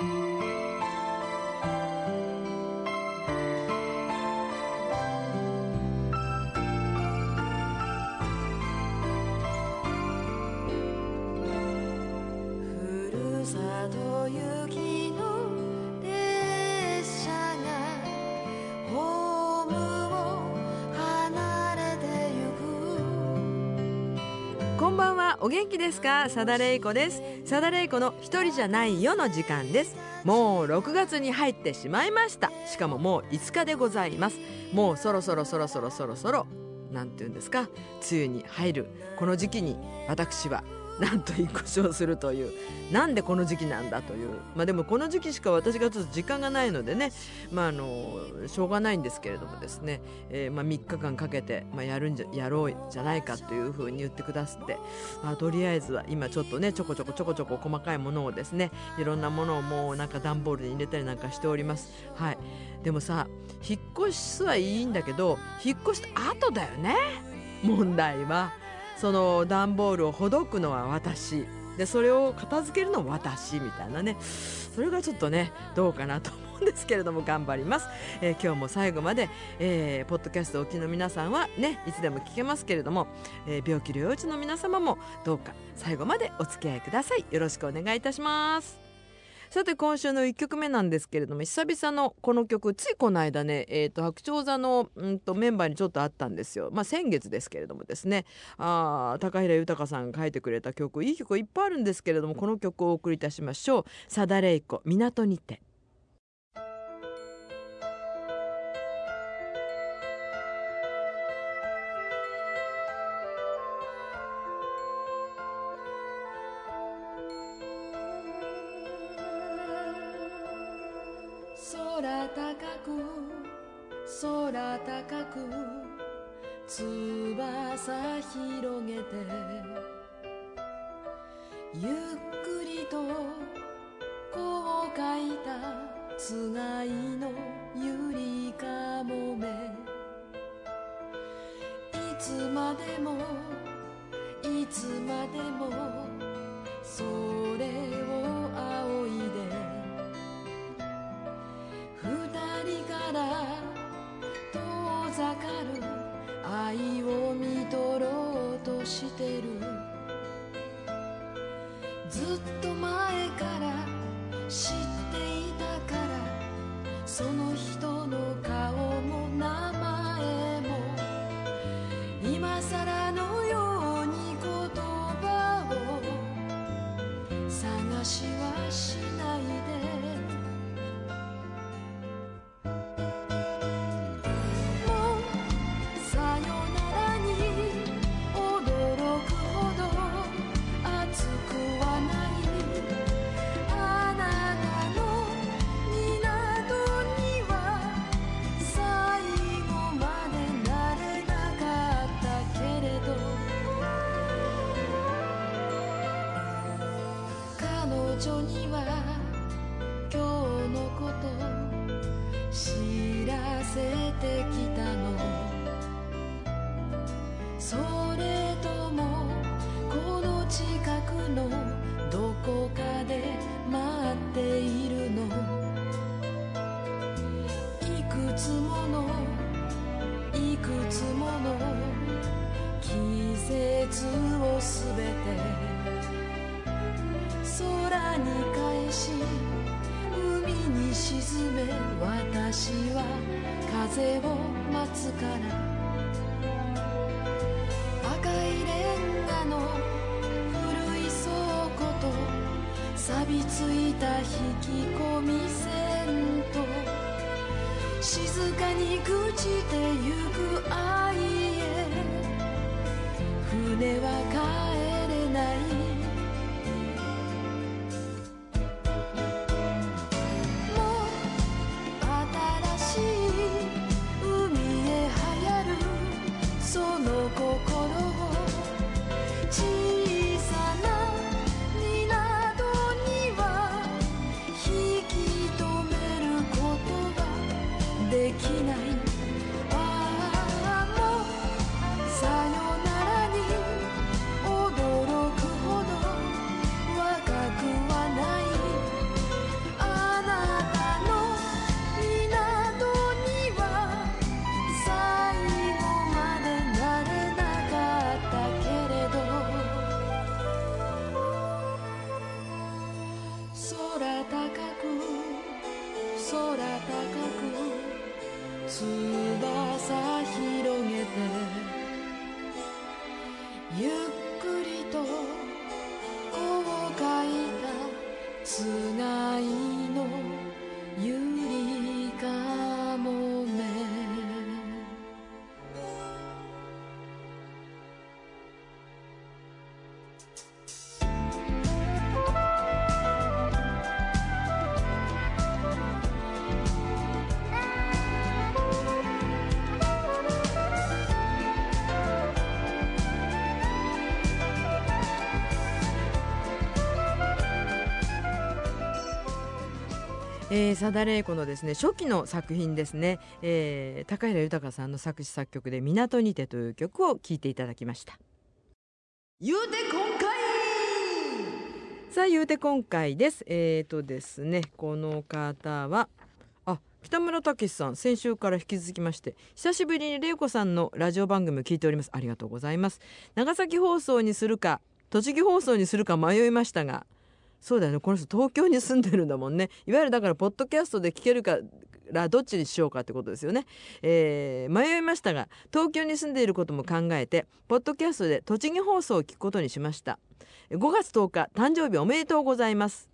こんばんはお元気ですか？さだれいこです。さだれいこの一人じゃないよの時間です。もう6月に入ってしまいました。しかももう5日でございます。もうそろそろそろそろそろそろなんて言うんですか？梅雨に入る。この時期に私はなんと引っ越しをするという。なんでこの時期なんだという。まあでもこの時期しか私がちょっと時間がないのでね。まああのしょうがないんですけれどもですね、えーまあ3日間かけて、まあ、やるんじゃやろうじゃないかというふうに言ってくださって、まあ、とりあえずは今ちょっとねちょこちょこちょこちょこ細かいものをですね。いろんなものをもうなんか段ボールに入れたりなんかしております。はい。でもさ引っ越しはいいんだけど引っ越した後だよね。問題は。その段ボールをほどくのは私。でそれを片付けるの私みたいなね。それがちょっとねどうかなと思うんですけれども頑張ります、えー今日も最後まで、えーポッドキャストおきの皆さんはねいつでも聞けますけれども、えー病気療養中の皆様もどうか最後までお付き合いください。よろしくお願いいたします。さて今週の1曲目なんですけれども久々のこの曲ついこの間ね、えー、と白鳥座の、うん、とメンバーにちょっとあったんですよ、まあ、先月ですけれどもですね。あ高平豊さんが書いてくれた曲いい曲いっぱいあるんですけれどもこの曲をお送りいたしましょう「さだれいこ港にて」空高く空高く翼広げてゆっくりとこう書いたつがいのゆりかもめ。いつまでもいつまでもそれ遠ざかる。愛をみとろうとしてる。ずっと前から知っていたから。その人のから赤いレンガの古い倉庫と錆びついた引き込み線と静かに朽ちてゆく愛へ。船は帰えー、佐田玲子のですね初期の作品ですね、えー、高平豊さんの作詞作曲で「港にて」という曲を聴いていただきました。言うて今回。さあ言うて今回です。えーとですねこの方はあ北村武さん先週から引き続きまして久しぶりに玲子さんのラジオ番組聞いております。ありがとうございます。長崎放送にするか栃木放送にするか迷いましたがそうだよね。この人東京に住んでるんだもんね。いわゆるだからポッドキャストで聞けるからどっちにしようかってことですよね、えー迷いましたが東京に住んでいることも考えてポッドキャストで栃木放送を聞くことにしました。5月10日誕生日おめでとうございます。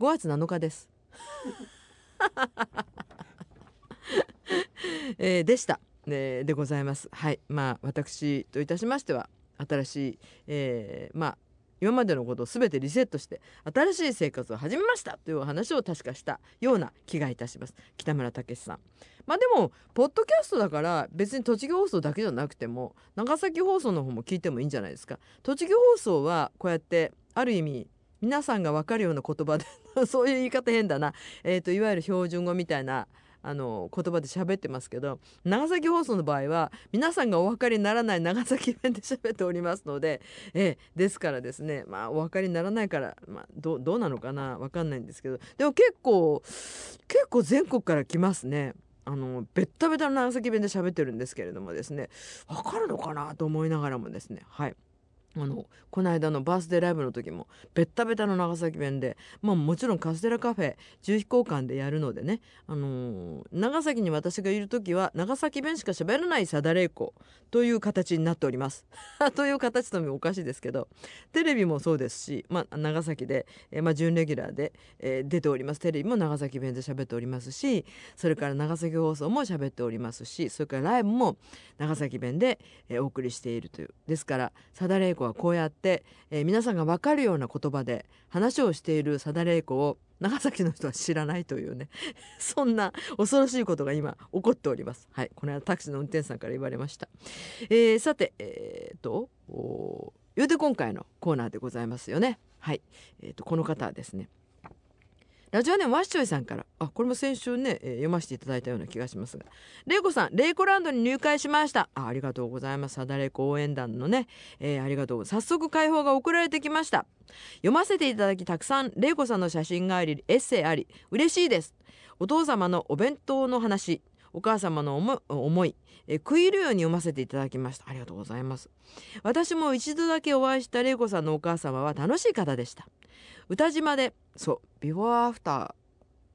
5月7日です。えーでした、えーでございます。はい。まあ私といたしましては新しい、えーまあ今までのことを全てリセットして新しい生活を始めましたというお話を確かしたような気がいたします。北村武さん。まあでもポッドキャストだから別に栃木放送だけじゃなくても長崎放送の方も聞いてもいいんじゃないですか。栃木放送はこうやってある意味皆さんが分かるような言葉で そういう言い方変だな、えー、といわゆる標準語みたいなあの言葉で喋ってますけど長崎放送の場合は皆さんがお分かりにならない長崎弁で喋っておりますので、ええですからですねまあお分かりにならないから、まあ、どうどうなのかな分かんないんですけどでも結構結構全国から来ますね。あのベッタベタの長崎弁で喋ってるんですけれどもですね分かるのかなと思いながらもですねはいあのこの間のバースデーライブの時もベッタベタの長崎弁で、まあ、もちろんカステラカフェ重飛行館でやるのでね、あのー長崎に私がいる時は長崎弁しか喋らないサダレイコという形になっております。という形ともおかしいですけどテレビもそうですし、まあ、長崎で、えーまあ、準レギュラーで、えー出ておりますテレビも長崎弁で喋っておりますしそれから長崎放送も喋っておりますしそれからライブも長崎弁で、えお送りしているというですからサダレイ子はこうやって、えー皆さんが分かるような言葉で話をしている貞玲子を長崎の人は知らないというね。そんな恐ろしいことが今起こっております。はい。この間タクシーの運転手さんから言われました、えーさてえー、とお言うて今回のコーナーでございますよね。はい。えー、とこの方はですねラジオネームワッショイさんから。あこれも先週ね、えー読ませていただいたような気がしますが。レイコさんレイコランドに入会しました。あありがとうございます。サダレイコ応援団のね、えーありがとう早速解放が送られてきました。読ませていただきたくさんレイコさんの写真がありエッセイあり。嬉しいです。お父様のお弁当の話。お母様の思い思いえー食い入るように読ませていただきました。ありがとうございます。私も一度だけお会いした玲子さんのお母様は楽しい方でした。歌島でそうビフォーアフター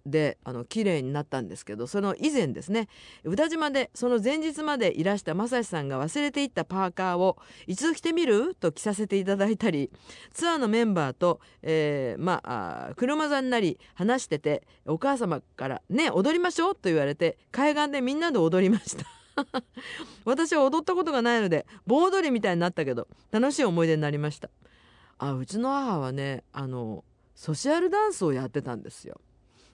であの綺麗になったんですけどその以前ですね歌島でその前日までいらした正志さんが忘れていったパーカーを一度着てみる？と着させていただいたりツアーのメンバーと、えーまあ車座になり話しててお母様から「ね踊りましょう」と言われて海岸でみんなで踊りました。私は踊ったことがないので盆踊りみたいになったけど楽しい思い出になりました。あうちの母はねあのソシャルダンスをやってたんですよ。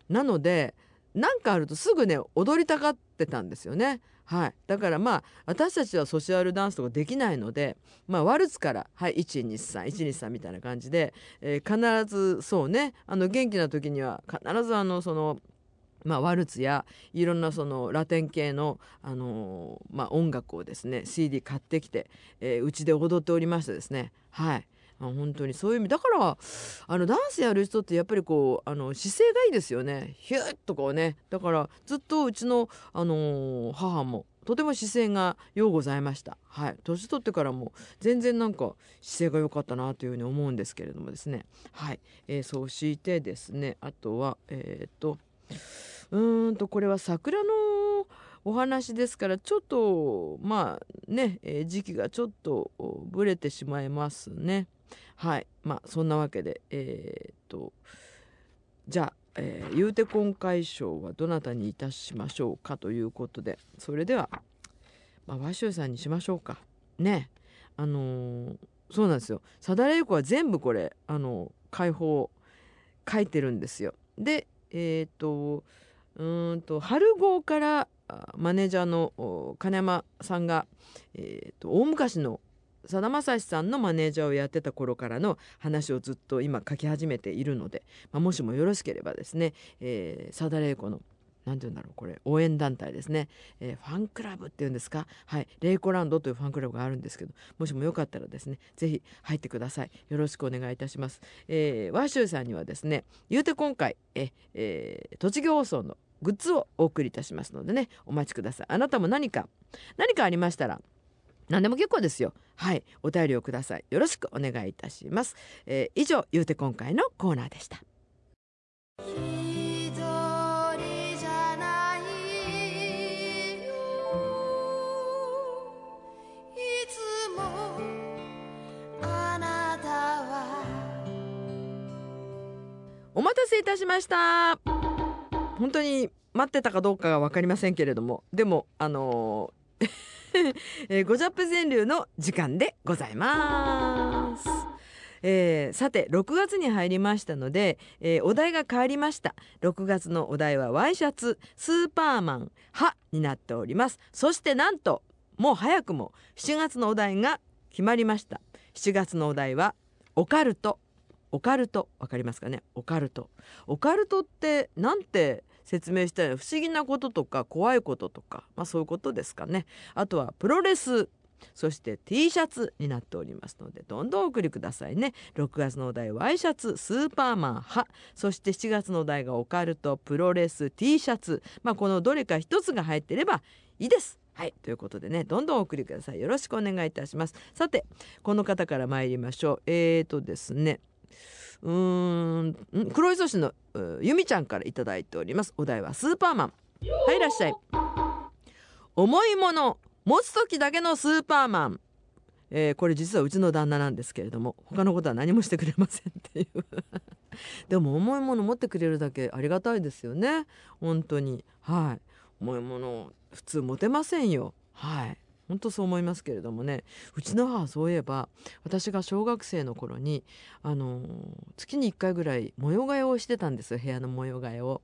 なので何かあるとすぐね踊りたがってたんですよね。はい。だからまあ私たちはソシャルダンスとかできないのでまあワルツからはい123123みたいな感じで、えー必ずそうねあの元気な時には必ずあのそのまあ、ワルツやいろんなそのラテン系の、あのーまあ、音楽をですね CD 買ってきてえーうち、で踊っておりましてですね。はい。あ本当に。そういう意味。だからあのダンスやる人ってやっぱりこうあの姿勢がいいですよね。ヒュッとこうね。だからずっとうちの、あのー母もとても姿勢がようございました。はい。年取ってからも全然なんか姿勢が良かったなというふうに思うんですけれどもですね。はい、えーそうしてですねあとはえっ、とうーんとこれは桜のお話ですからちょっとまあね、えー時期がちょっとぶれてしまいますね。はい。まあそんなわけでえっ、とじゃあ、えー、言うて今回賞はどなたにいたしましょうかということでそれでは、まあ、和州さんにしましょうか。ね。あのーそうなんですよ。さだれゆこは全部これあの解放書いてるんですよ。でえっ、とうんと春号からマネージャーの金山さんが、えー、と大昔のさだまさしさんのマネージャーをやってた頃からの話をずっと今書き始めているので、まあ、もしもよろしければですねえーさだれいこの何て言うんだろうこれ応援団体ですね、えーファンクラブっていうんですか？はい。レイコランドというファンクラブがあるんですけどもしもよかったらですねぜひ入ってください。よろしくお願いいたします、えー、ワッシュさんにはですね言うて今回え、えー栃木放送のグッズをお送りいたしますのでねお待ちください。あなたも何か何かありましたら何でも結構ですよ。はい。お便りをください。よろしくお願いいたします、えー以上言うて今回のコーナーでした。お待たせいたしました。本当に待ってたかどうかが分かりませんけれども。でもあのーえー、ゴジャップ川柳の時間でございます。えーさて6月に入りましたので、えーお題が変わりました。6月のお題はワイシャツスーパーマン歯になっております。そしてなんともう早くも7月のお題が決まりました。7月のお題はオカルト。オカルトわかりますかね？オカルト。オカルトってなんて説明したら不思議なこととか怖いこととか、まあ、そういうことですかね。あとはプロレスそして T シャツになっておりますのでどんどんお送りくださいね。6月のお題ワイシャツスーパーマン派。そして7月のお題がオカルトプロレス T シャツ。まあこのどれか一つが入っていればいいです。はい。ということでねどんどんお送りください。よろしくお願いいたします。さてこの方から参りましょう。えーとですね。うん黒磯市のゆみちゃんからいいております。お題はスーパーマン。はいいらっしゃい。重いもの持つ時だけのスーパーマン。えーこれ実はうちの旦那なんですけれども他のことは何もしてくれませんっていう。でも重いもの持ってくれるだけありがたいですよね。本当に。はい。重いもの普通持てませんよ。はい。本当そう思いますけれどもねうちの母そういえば私が小学生の頃にあの月に1回ぐらい模様替えをしてたんですよ部屋の模様替えを。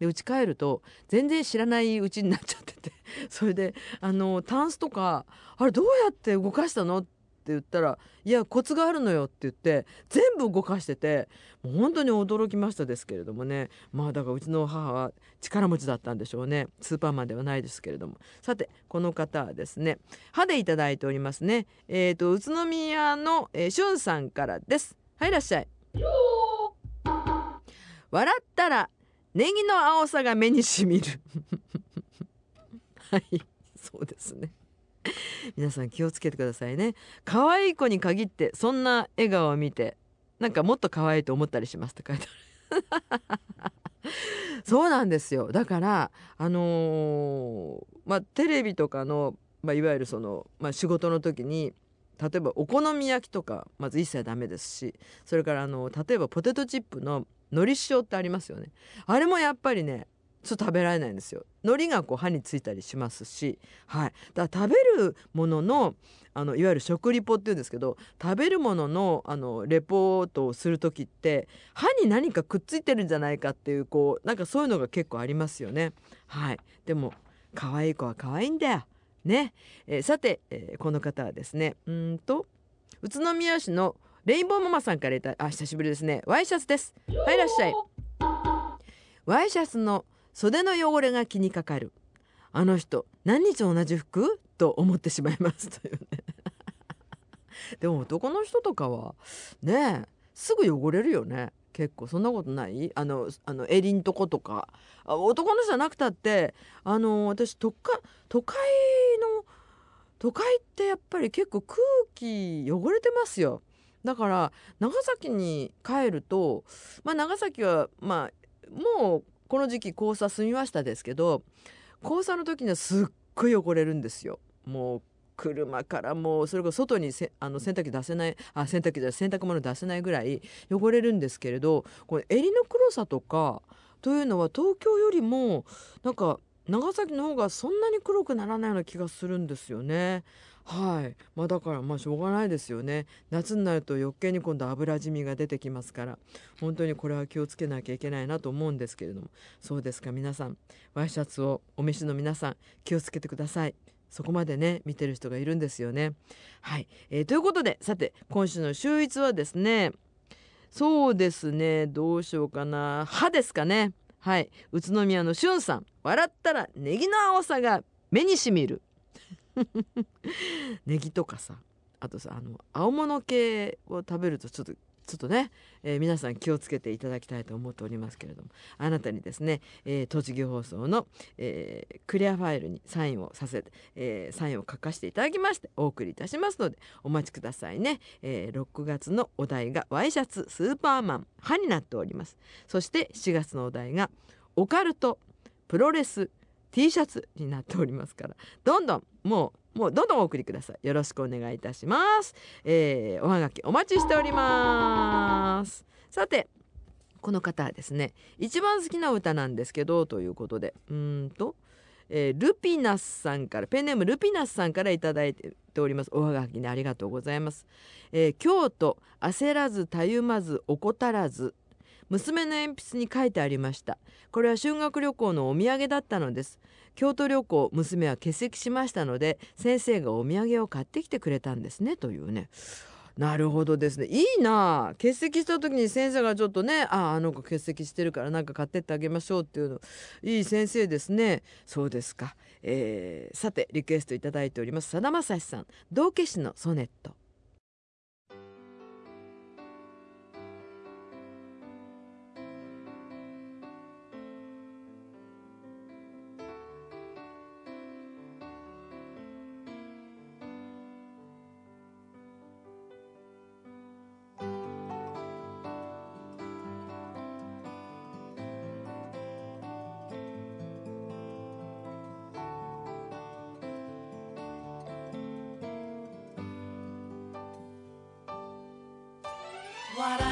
で家帰ると全然知らないうちになっちゃってて それであのタンスとか「あれどうやって動かしたの?」って言ったら「いやコツがあるのよ」って言って全部動かしててもう本当に驚きましたですけれどもね。まあだからうちの母は力持ちだったんでしょうね。スーパーマンではないですけれども。さてこの方はですね歯でいただいておりますね。えっ、と宇都宮の、えー、しゅんさんからです。はいいらっしゃい。笑ったらネギの青さが目にしみる。はいそうですね。皆さん気をつけてくださいね。可愛い子に限ってそんな笑顔を見てなんかもっと可愛いと思ったりしますって書いてある。そうなんですよ。だからあのーまあテレビとかの、まあ、いわゆるその、まあ、仕事の時に例えばお好み焼きとかまず一切ダメですしそれからあの例えばポテトチップの海苔塩ってありますよね。あれもやっぱりねちょっと食べられないんですよ。海苔がこう歯についたりしますしはい。だから食べるもののあのいわゆる食リポっていうんですけど食べるもののあのレポートをする時って歯に何かくっついてるんじゃないかっていうこうなんかそういうのが結構ありますよね。はい。でも可愛い子は可愛いんだよ。ね、えーさて、えーこの方はですねうんと宇都宮市のレインボーママさんからいたあ久しぶりですね。ワイシャツです。はいいらっしゃい。ワイシャツの袖の汚れが気にかかる。あの人何日同じ服？と思ってしまいます。というね。でも男の人とかはねえすぐ汚れるよね。結構そんなことない？あのあの襟んとことか。あ男の人じゃなくたってあの私都会都会の都会ってやっぱり結構空気汚れてますよ。だから長崎に帰るとまあ長崎はまあもうこの時期黄砂済みましたですけど黄砂の時にはすっごい汚れるんですよもう車からもうそれこそ外にせあの洗濯機出せないあ洗濯機じゃ洗濯物出せないぐらい汚れるんですけれどこれ襟の黒さとかというのは東京よりもなんか長崎の方がそんなに黒くならないような気がするんですよね。はい、まあだからまあしょうがないですよね。夏になると余計に今度油染みが出てきますから本当にこれは気をつけなきゃいけないなと思うんですけれども。そうですか皆さん。ワイシャツをお召しの皆さん気をつけてください。そこまでね見てる人がいるんですよね。はい、えーということでさて今週の週一はですねそうですねどうしようかな。歯ですかね。はい。宇都宮のしゅんさん。笑ったらネギの青さが目にしみる。ネギとかさあとさあの青物系を食べるとちょっとちょっとね、えー皆さん気をつけていただきたいと思っておりますけれどもあなたにですね、えー栃木放送の、えークリアファイルにサインをさせて、えーサインを書かせていただきましてお送りいたしますのでお待ちくださいね、えー6月のお題がワイシャツスーパーマン歯になっております。そして7月のお題がオカルトプロレス T シャツになっておりますから。どんどんもうもうどんどんお送りください。よろしくお願いいたします、えーおはがきお待ちしております。さてこの方はですね一番好きな歌なんですけどということでうんと、えールピナスさんからペンネームルピナスさんからいただいております。おはがきねありがとうございます、えー京都焦らずたゆまず怠らず娘の鉛筆に書いてありました。これは修学旅行のお土産だったのです。京都旅行娘は欠席しましたので先生がお土産を買ってきてくれたんですね。というね。なるほどですね。いいな。あ欠席した時に先生がちょっとねああの子欠席してるからなんか買ってってあげましょうっていうの。いい先生ですね。そうですか、えーさてリクエストいただいております。さだまさしさん。道化師のソネット。笑っ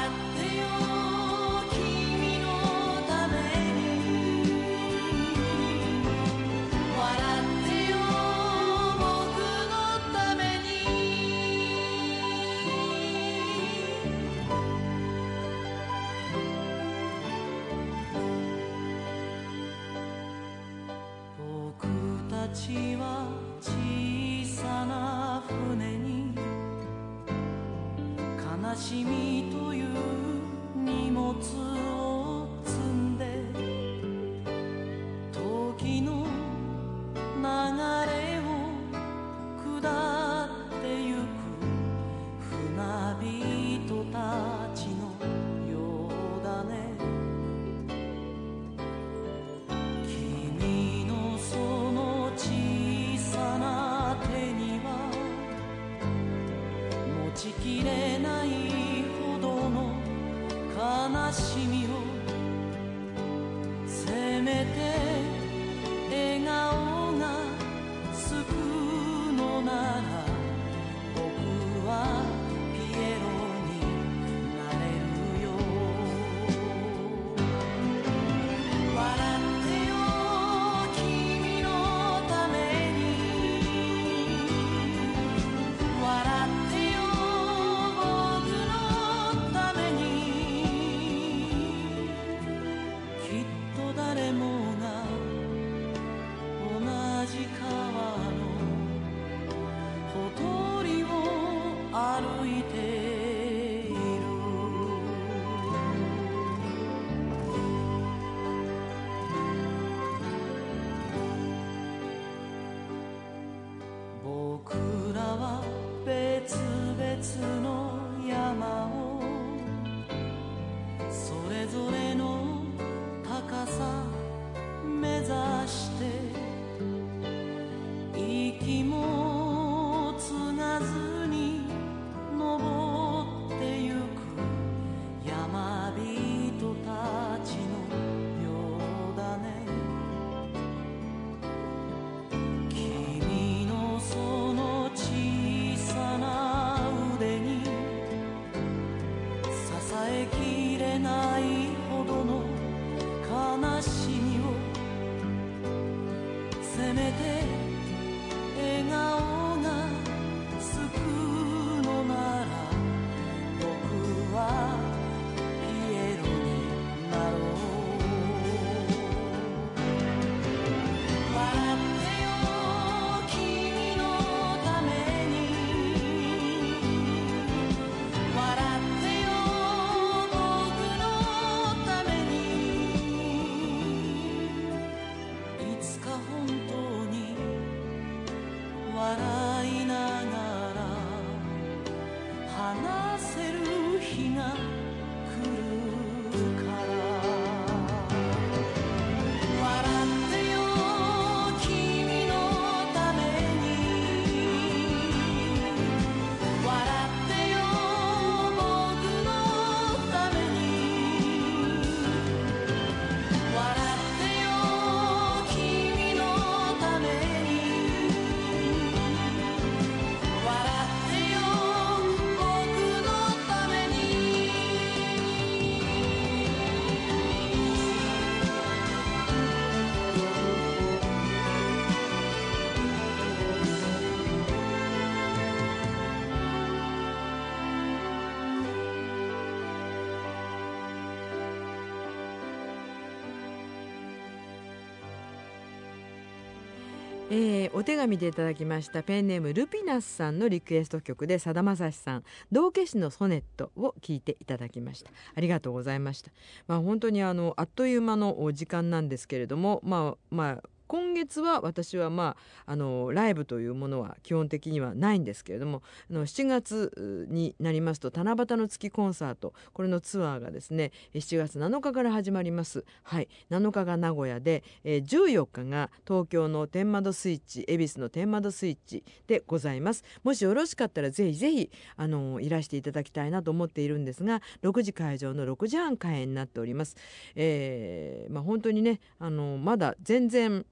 えーお手紙でいただきましたペンネームルピナスさんのリクエスト曲でさだまさしさん道化師のソネットを聞いていただきました。ありがとうございました。まあ本当にあのあっという間のお時間なんですけれどもまあまあ今月は私はまああのライブというものは基本的にはないんですけれどもあの7月になりますと七夕の月コンサートこれのツアーがですね7月7日から始まります。はい。7日が名古屋で、えー14日が東京の天窓スイッチ恵比寿の天窓スイッチでございます。もしよろしかったらぜひぜひあのいらしていただきたいなと思っているんですが6時会場の6時半開演になっております。えーまあ本当にねあのまだ全然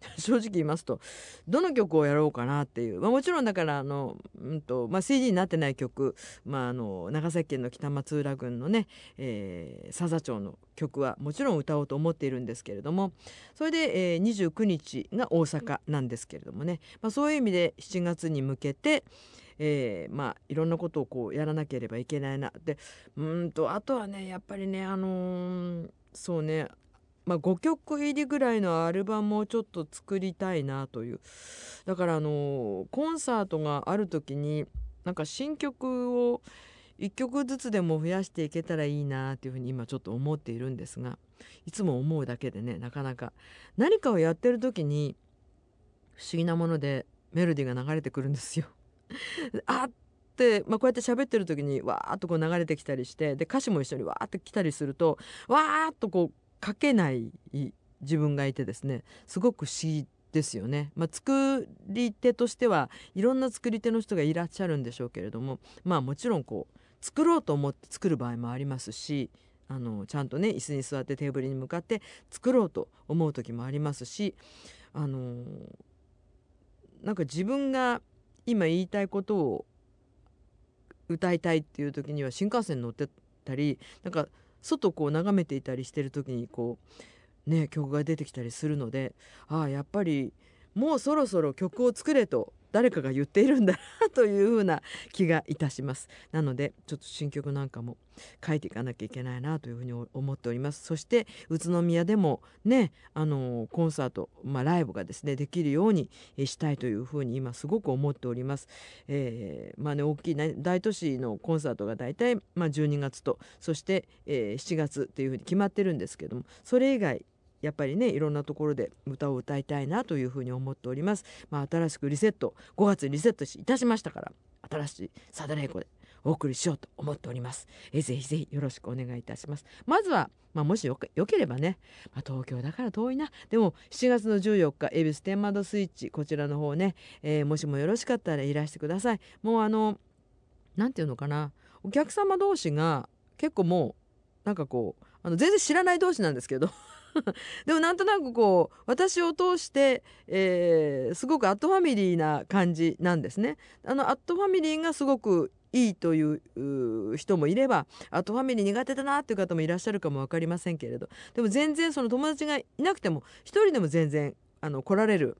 正直言いますとどの曲をやろうかなっていう、まあ、もちろんだからあの、うんとまあ、CD になってない曲、まあ、あの長崎県の北松浦郡のね、えー、佐々町の曲はもちろん歌おうと思っているんですけれどもそれで、えー、29日が大阪なんですけれどもね、まあ、そういう意味で7月に向けてえーまあいろんなことをこうやらなければいけないなでうんとあとはねやっぱりねあのーそうねまあ、5曲入りぐらいのアルバムをちょっと作りたいなというだからあのコンサートがある時になんか新曲を1曲ずつでも増やしていけたらいいなというふうに今ちょっと思っているんですがいつも思うだけでねなかなか何かをやってる時に不思議なものでメロディーが流れてくるんですよ。あって、まあ、こうやって喋ってる時にわーっとこう流れてきたりしてで歌詞も一緒にわーって来たりするとわーっとこう書けない自分がいてですねすごく不思議ですよね、まあ、作り手としてはいろんな作り手の人がいらっしゃるんでしょうけれどもまあもちろんこう作ろうと思って作る場合もありますしあのちゃんとね椅子に座ってテーブルに向かって作ろうと思う時もありますしあのなんか自分が今言いたいことを歌いたいっていう時には新幹線に乗ってたりなんか外こう眺めていたりしてる時にこうね曲が出てきたりするのでああやっぱりもうそろそろ曲を作れと誰かが言っているんだなというふうな気がいたします。なのでちょっと新曲なんかも書いていかなきゃいけないなというふうに思っております。そして宇都宮でもねあのコンサート、まあ、ライブがですねできるようにえしたいというふうに今すごく思っております、えーまあね大きい大都市のコンサートが大体、まあ、12月とそして、えー7月っていうふうに決まってるんですけどもそれ以外やっぱりねいろんなところで歌を歌いたいなというふうに思っております。まあ、新しくリセット5月にリセットいたしましたから新しいサダレイコでお送りしようと思っております。えぜひぜひよろしくお願いいたします。まずは、まあ、もしよけよければね、まあ、東京だから遠いなでも7月の14日恵比寿天窓スイッチこちらの方ね、えーもしもよろしかったらいらしてください。もうあのなんていうのかなお客様同士が結構もうなんかこうあの全然知らない同士なんですけど でもなんとなくこう私を通して、えーすごくアットファミリーな感じなんですね。あのアットファミリーがすごくいいという人もいればアットファミリー苦手だなっていう方もいらっしゃるかも分かりませんけれどでも全然その友達がいなくても一人でも全然あの来られる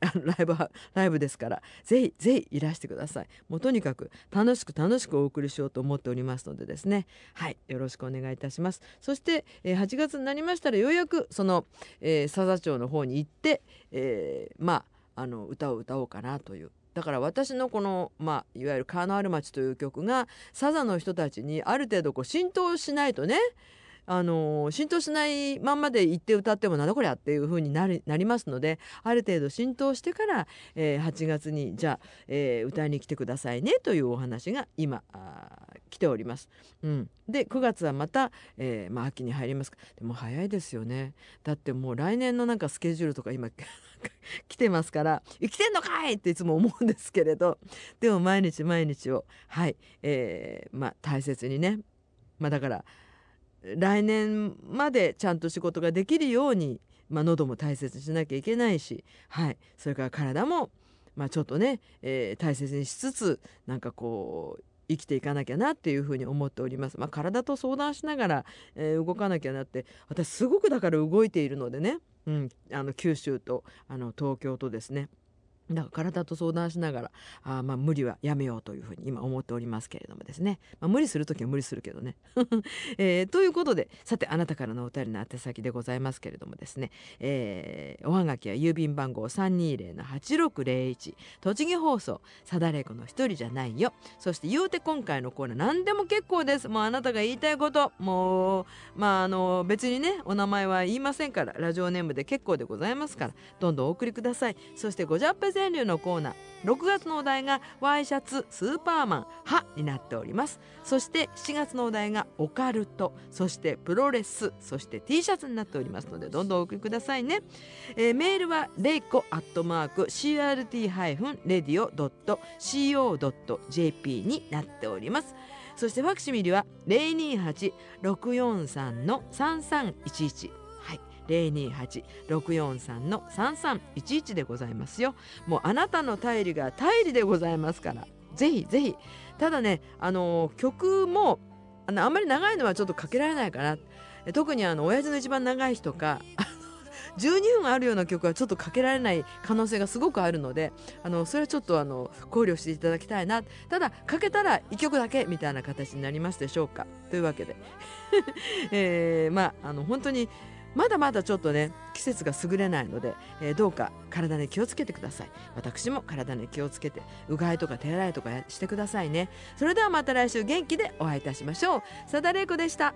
ライブライブですからぜひぜひいらしてください。もうとにかく楽しく楽しくお送りしようと思っておりますのでですね。はいよろしくお願いいたします。そして、え8月になりましたらようやくその、えー、佐々町の方に行って、えーまああの歌を歌おうかなという。だから私のこの、まあ、いわゆる「カーナール町」という曲が佐賀の人たちにある程度こう浸透しないとねあの浸透しないまんまで行って歌ってもなんだこりゃっていう風になりなりますのである程度浸透してから、えー8月にじゃあ、えー歌いに来てくださいねというお話が今あ来ております。うん、で9月はまた、えーまあ、秋に入りますかでも早いですよねだってもう来年のなんかスケジュールとか今 来てますから「生きてんのかい!」っていつも思うんですけれどでも毎日毎日をはい、えーまあ、大切にね、まあ、だから来年までちゃんと仕事ができるように、まあ、喉も大切にしなきゃいけないし、はい、それから体も、まあ、ちょっとね、えー大切にしつつなんかこう生きていかなきゃなっていうふうに思っております。まあ、体と相談しながら、えー動かなきゃなって私すごくだから動いているのでね、うん、あの九州とあの東京とですね。だから体と相談しながらあまあ無理はやめようというふうに今思っておりますけれどもですね、まあ、無理する時は無理するけどね。えーということでさてあなたからのお便りの宛先でございますけれどもですね、えーおはがきは郵便番号320-8601栃木放送さだれいこの一人じゃないよ。そして言うて今回のコーナー何でも結構です。もうあなたが言いたいこと。もうまああの別にねお名前は言いませんからラジオネームで結構でございますからどんどんお送りください。そしてごジャッペ川柳のコーナー6月のお題がワイシャツスーパーマン歯になっております。そして7月のお題がオカルトそしてプロレスそして T シャツになっておりますのでどんどんお送りくださいね、えーメールはレイコアットマーク CRT-radio.co.jp になっております。そしてファクシミリは028-643の3311 028-643の3311でございますよ。もうあなたの頼りが頼りでございますから。ぜひぜひ。ただねあの曲もあのあんまり長いのはちょっとかけられないかな。特にあの親父の一番長い日とか 12分あるような曲はちょっとかけられない可能性がすごくあるのであのそれはちょっとあの考慮していただきたいな。ただかけたら1曲だけみたいな形になりますでしょうか。というわけで、えーまああの本当にまだまだちょっとね季節が優れないので、えーどうか体に気をつけてください。私も体に気をつけてうがいとか手洗いとかしてくださいね。それではまた来週元気でお会いいたしましょう。さだれい子でした。